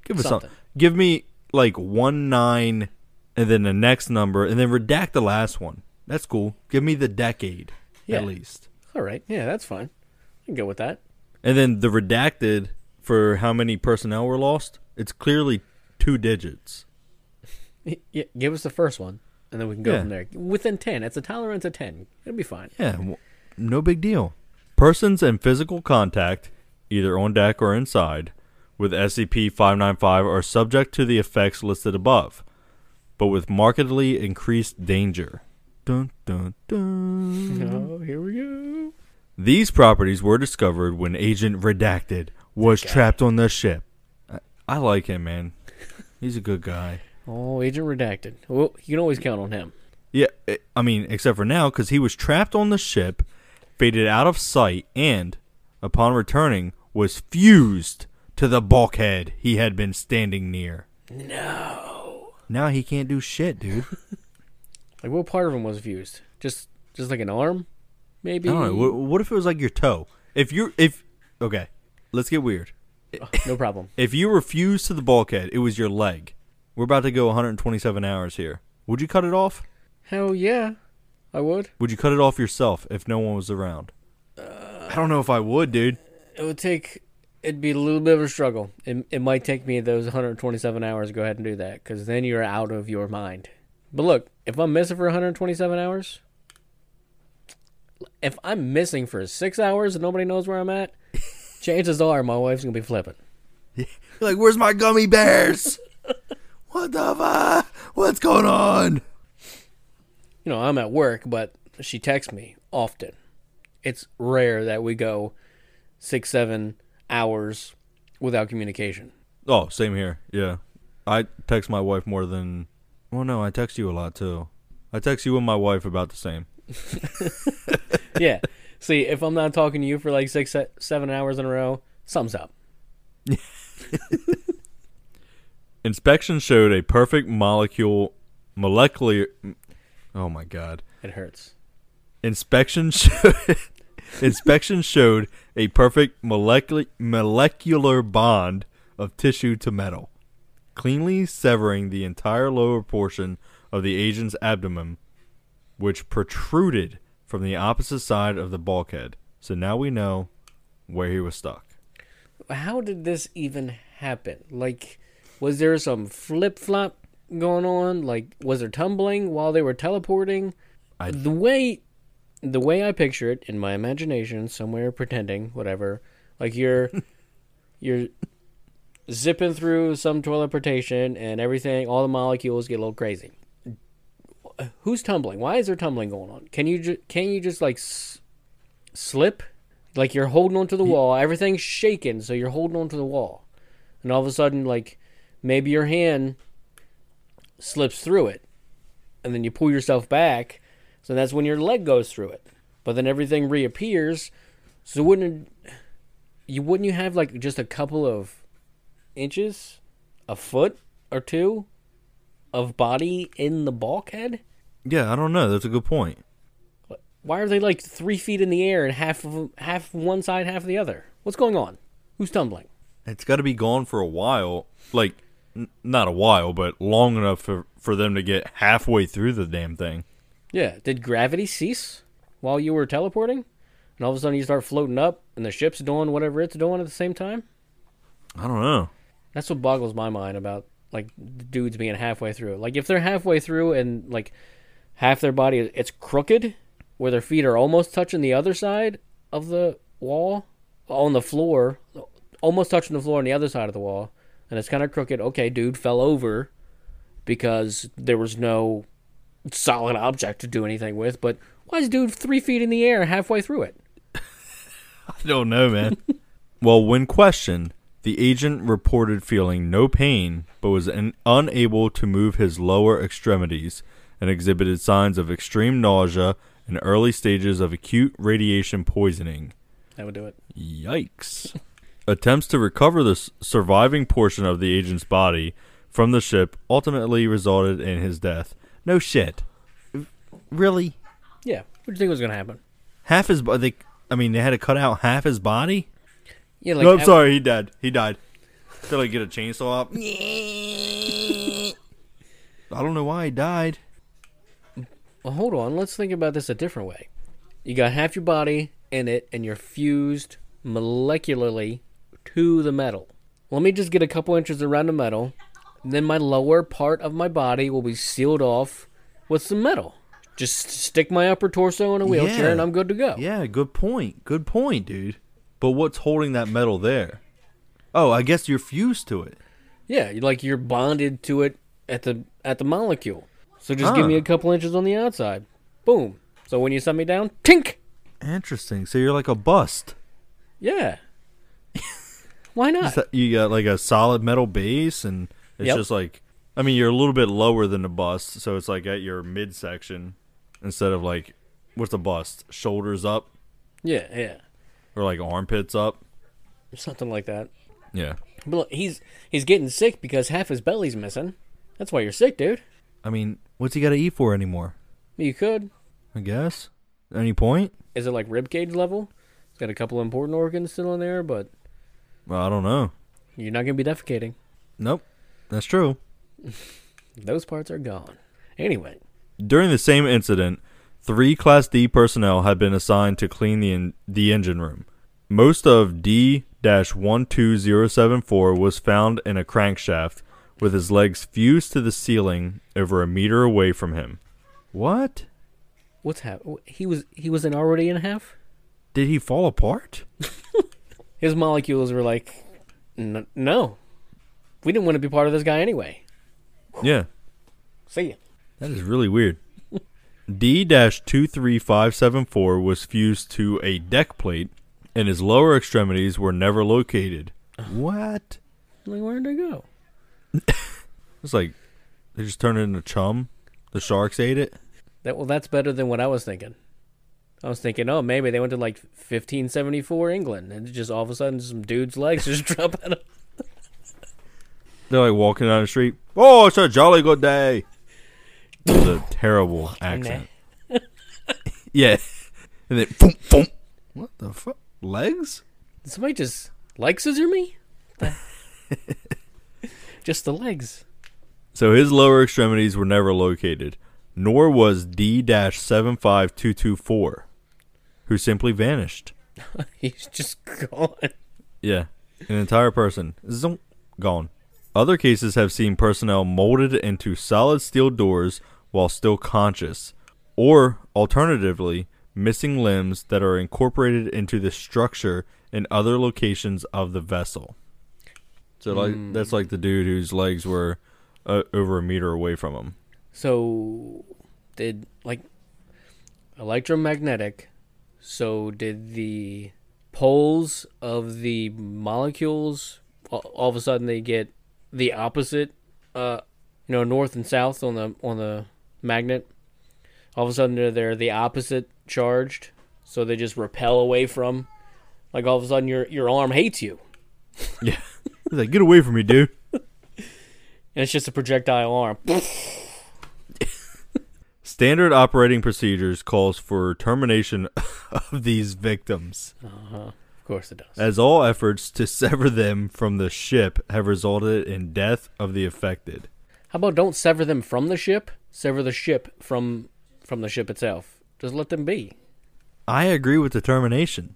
Give us Something. something. Give me, like, one nine and then the next number and then redact the last one. That's cool. Give me the decade, Yeah. at least. All right. Yeah, that's fine. I can go with that. And then the redacted for how many personnel were lost, it's clearly two digits. Y- Yeah, give us the first one, and then we can go Yeah. from there. Within 10. It's a tolerance of 10. It'll be fine. Yeah, w- no big deal. Persons in physical contact, either on deck or inside, with SCP 595 are subject to the effects listed above, but with markedly increased danger. Dun, dun, dun. Oh, here we go. These properties were discovered when Agent Redacted was trapped on the ship. I, I like him, man. He's a good guy. Oh, Agent Redacted. Well, you can always count on him. Yeah, I- I mean, except for now, because he was trapped on the ship, faded out of sight, and, upon returning, was fused to the bulkhead he had been standing near. No. Now he can't do shit, dude. Like, what part of him was fused? Just, just like an arm, maybe. I don't know. What, what if it was like your toe? If you're, if, okay, let's get weird. Oh, no problem. If you were fused to the bulkhead, it was your leg. We're about to go 127 hours here. Would you cut it off? Hell yeah, I would. Would you cut it off yourself if no one was around? Uh, I don't know if I would, dude. It would take. It'd be a little bit of a struggle. It, it might take me those 127 hours to go ahead and do that because then you're out of your mind. But look, if I'm missing for 127 hours, if I'm missing for six hours and nobody knows where I'm at, chances are my wife's gonna be flipping. like, where's my gummy bears? what the fuck? What's going on? You know, I'm at work, but she texts me often. It's rare that we go six, seven hours without communication. Oh, same here. Yeah. I text my wife more than. Well, no, I text you a lot too. I text you and my wife about the same. yeah. See, if I'm not talking to you for like six, seven hours in a row, sums up. Inspection showed a perfect molecule, molecular. Oh my god! It hurts. Inspection showed. inspection showed a perfect molecular molecular bond of tissue to metal, cleanly severing the entire lower portion of the agent's abdomen, which protruded from the opposite side of the bulkhead. So now we know where he was stuck. How did this even happen? Like, was there some flip flop going on? Like, was there tumbling while they were teleporting? I- the way, the way I picture it in my imagination, somewhere pretending, whatever. Like you're, you're zipping through some toilet teleportation and everything. All the molecules get a little crazy. Who's tumbling? Why is there tumbling going on? Can you ju- can you just like s- slip? Like you're holding onto the wall, everything's shaking, so you're holding onto the wall, and all of a sudden, like maybe your hand slips through it, and then you pull yourself back, so that's when your leg goes through it. But then everything reappears. So wouldn't it, you wouldn't you have like just a couple of inches, a foot or two of body in the bulkhead? Yeah, I don't know. That's a good point. Why are they like three feet in the air and half of half one side, half the other? What's going on? Who's tumbling? It's got to be gone for a while. Like, n- not a while, but long enough for, for them to get halfway through the damn thing. Yeah. Did gravity cease while you were teleporting? And all of a sudden you start floating up and the ship's doing whatever it's doing at the same time? I don't know. That's what boggles my mind about like the dudes being halfway through. Like if they're halfway through and like half their body it's crooked, where their feet are almost touching the other side of the wall on the floor, almost touching the floor on the other side of the wall, and it's kind of crooked. Okay, dude fell over because there was no solid object to do anything with. But why is dude three feet in the air halfway through it? I don't know, man. well, when questioned, the agent reported feeling no pain, but was un- unable to move his lower extremities and exhibited signs of extreme nausea and early stages of acute radiation poisoning. That would do it. Yikes. Attempts to recover the s- surviving portion of the agent's body from the ship ultimately resulted in his death. No shit. Really? Yeah. What do you think was gonna happen? Half his body. I mean, they had to cut out half his body? Yeah, like no, I'm af- sorry. He died. He died. Till like get a chainsaw up. I don't know why he died. Well, hold on. Let's think about this a different way. You got half your body in it, and you're fused molecularly to the metal. Let me just get a couple inches around the metal. Then my lower part of my body will be sealed off with some metal. Just stick my upper torso in a wheelchair, Yeah. and I'm good to go. Yeah, good point. Good point, dude. But what's holding that metal there? Oh, I guess you're fused to it. Yeah, like you're bonded to it at the at the molecule. So just give me a couple inches on the outside. Boom. So when you set me down, tink. Interesting. So you're like a bust. Yeah. Why not? You got like a solid metal base, and it's Yep. just like, I mean, you're a little bit lower than the bust, so it's like at your midsection instead of like, what's the bust? Shoulders up yeah, yeah. or like armpits up. Something like that. Yeah. But look, he's he's getting sick because half his belly's missing. That's why you're sick, dude. I mean, what's he got to eat for anymore? You could. I guess. Any point? Is it like rib cage level? It's got a couple important organs still in there, but Well, I don't know. you're not gonna be defecating. Nope. That's true. Those parts are gone. Anyway, During the same incident, three Class D personnel had been assigned to clean the, en- the engine room. Most of D 12074 was found in a crankshaft with his legs fused to the ceiling over a meter away from him. What? What's hap- He was he was an already in half. Did he fall apart? His molecules were like, "N- no, we didn't want to be part of this guy anyway. Yeah. See ya. That is really weird. D 23574 was fused to a deck plate, and his lower extremities were never located. What? Like, where'd they go? It's like they just turned it into chum. The sharks ate it. That well, that's better than what I was thinking. I was thinking, oh, maybe they went to like 1574 England, and just all of a sudden, some dude's legs just drop out. Of- They're like walking down the street. Oh, it's a jolly good day. It was a terrible accent. yeah. And then boom, boom. What the fuck? Legs? Did somebody just leg scissor me? just the legs. So his lower extremities were never located, nor was D 75224, who simply vanished. He's just gone. Yeah. An entire person. Zoom, gone. Other cases have seen personnel molded into solid steel doors while still conscious, or alternatively, missing limbs that are incorporated into the structure in other locations of the vessel. So, like, that's like the dude whose legs were uh, over a meter away from him. So, did like electromagnetic? So, did the poles of the molecules all, all of a sudden they get the opposite? Uh, you know, north and south on the on the magnet. All of a sudden they're, they're the opposite charged, so they just repel away from. Like all of a sudden your your arm hates you, Yeah. He's like, get away from me, dude. and it's just a projectile arm. Standard operating procedures calls for termination of these victims. Of course it does. as all efforts to sever them from the ship have resulted in death of the affected. How about don't sever them from the ship? Sever the ship from from the ship itself. Just let them be. I agree with the termination.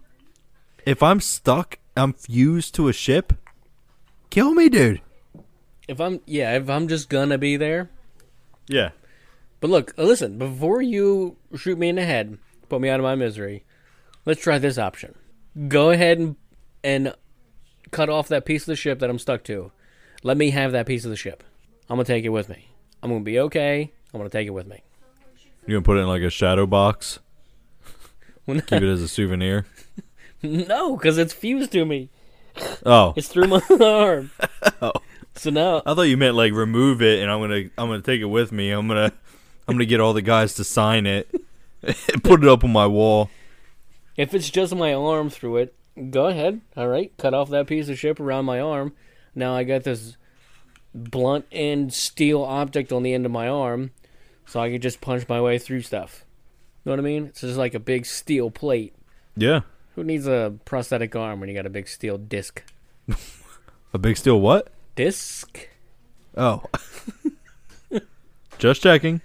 If I'm stuck, I'm fused to a ship, kill me, dude. If I'm yeah, if I'm just gonna be there. Yeah. But look, uh, listen, before you shoot me in the head, put me out of my misery, let's try this option. Go ahead and and cut off that piece of the ship that I'm stuck to. Let me have that piece of the ship. I'm gonna take it with me. I'm gonna be okay. I'm gonna take it with me. You gonna put it in like a shadow box? Keep it as a souvenir? no, because it's fused to me. Oh. It's through my arm. oh. So now I thought you meant like remove it and I'm gonna I'm gonna take it with me. I'm gonna I'm gonna get all the guys to sign it and put it up on my wall. If it's just my arm through it, go ahead. All right, cut off that piece of ship around my arm. Now I got this blunt end steel object on the end of my arm, so I can just punch my way through stuff. You Know what I mean? It's just like a big steel plate. Yeah. Who needs a prosthetic arm when you got a big steel disc? A big steel what? Disc. Oh. Just checking.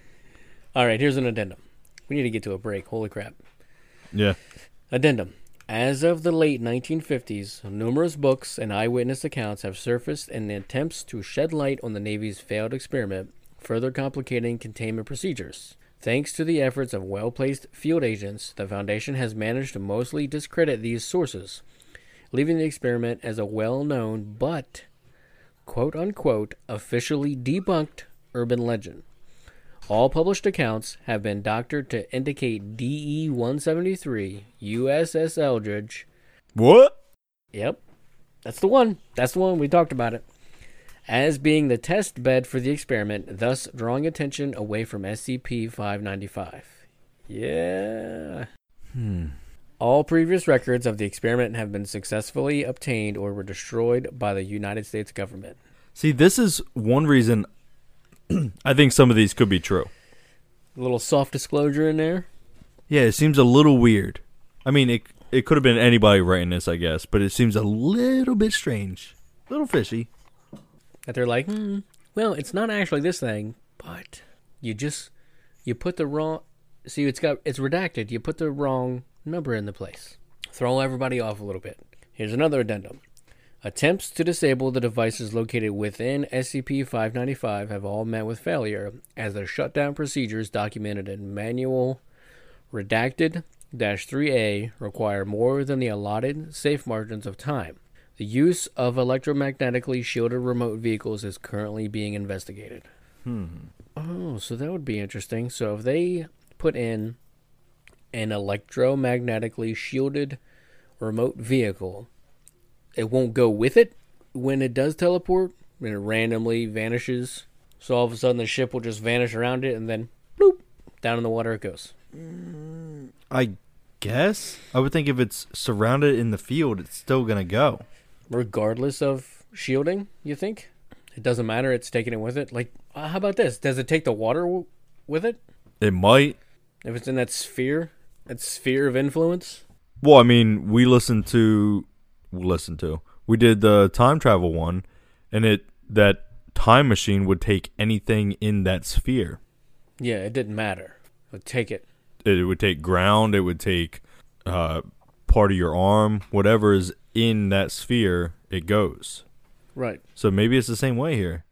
All right, here's an addendum. We need to get to a break. Holy crap. Yeah. Addendum. As of the late 1950s, numerous books and eyewitness accounts have surfaced in attempts to shed light on the Navy's failed experiment, further complicating containment procedures. Thanks to the efforts of well placed field agents, the Foundation has managed to mostly discredit these sources, leaving the experiment as a well known but quote unquote officially debunked urban legend. All published accounts have been doctored to indicate DE 173 USS Eldridge. What? Yep, that's the one. That's the one. We talked about it. As being the test bed for the experiment, thus drawing attention away from SCP 595. Yeah. Hmm. All previous records of the experiment have been successfully obtained or were destroyed by the United States government. See, this is one reason I think some of these could be true. A little soft disclosure in there. Yeah, it seems a little weird. I mean, it it could have been anybody writing this, I guess, but it seems a little bit strange, a little fishy. that they're like, hmm, well, it's not actually this thing, but you just you put the wrong. See, it's got it's redacted. You put the wrong number in the place. Throw everybody off a little bit. Here's another addendum. Attempts to disable the devices located within SCP 595 have all met with failure, as the shutdown procedures documented in Manual Redacted 3A require more than the allotted safe margins of time. The use of electromagnetically shielded remote vehicles is currently being investigated. Hmm. Oh, so that would be interesting. So if they put in an electromagnetically shielded remote vehicle, it won't go with it when it does teleport, and it randomly vanishes. So all of a sudden the ship will just vanish around it and then bloop, down in the water it goes. I guess I would think if it's surrounded in the field, it's still gonna go. Regardless of shielding, you think? It doesn't matter, it's taking it with it. Like, uh, how about this? Does it take the water w- with it? It might. If it's in that sphere, that sphere of influence? Well, I mean, we listened to, listened to, we did the time travel one, and it that time machine would take anything in that sphere. Yeah, it didn't matter. But take it. It would take ground. It would take uh, part of your arm, whatever is in that sphere. It goes. Right. So maybe it's the same way here.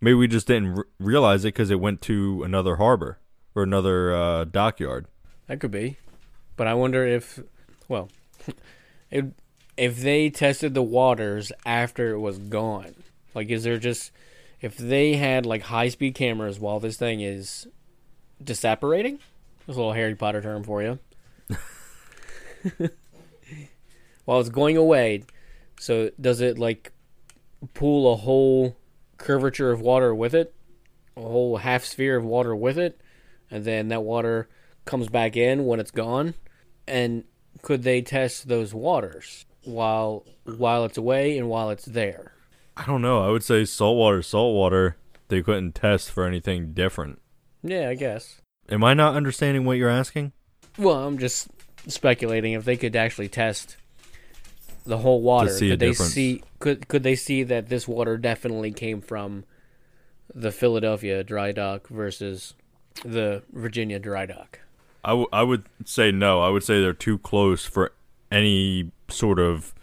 Maybe we just didn't r- realize it because it went to another harbor or another uh, dockyard. That could be. But I wonder if, well, if, if they tested the waters after it was gone. Like, is there just, if they had like high speed cameras while this thing is disapparating? That's a little Harry Potter term for you. while it's going away, so does it like pull a whole curvature of water with it? A whole half sphere of water with it? And then that water comes back in when it's gone? And could they test those waters while while it's away and while it's there? I don't know. I would say saltwater, saltwater. They couldn't test for anything different. Yeah, I guess. Am I not understanding what you're asking? Well, I'm just speculating if they could actually test the whole water. see a could they difference. see could could they see that this water definitely came from the Philadelphia dry dock versus the Virginia dry dock? I, w- I would say no. I would say they're too close for any sort of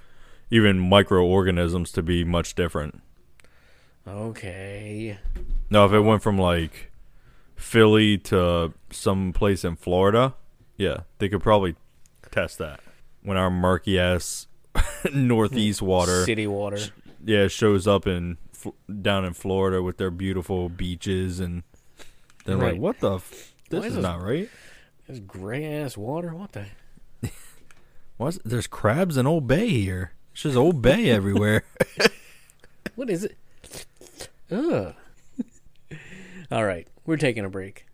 even microorganisms to be much different. Okay. Now, if it went from like Philly to some place in Florida, yeah, they could probably test that. When our murky ass northeast hmm. water, City water. yeah, shows up in down in Florida with their beautiful beaches, and they're Right. like, "What the? F- this is is not right." This gray ass water. What the? What's there's crabs in Old Bay here? It's just Old Bay everywhere. What is it? Ugh. All right, we're taking a break.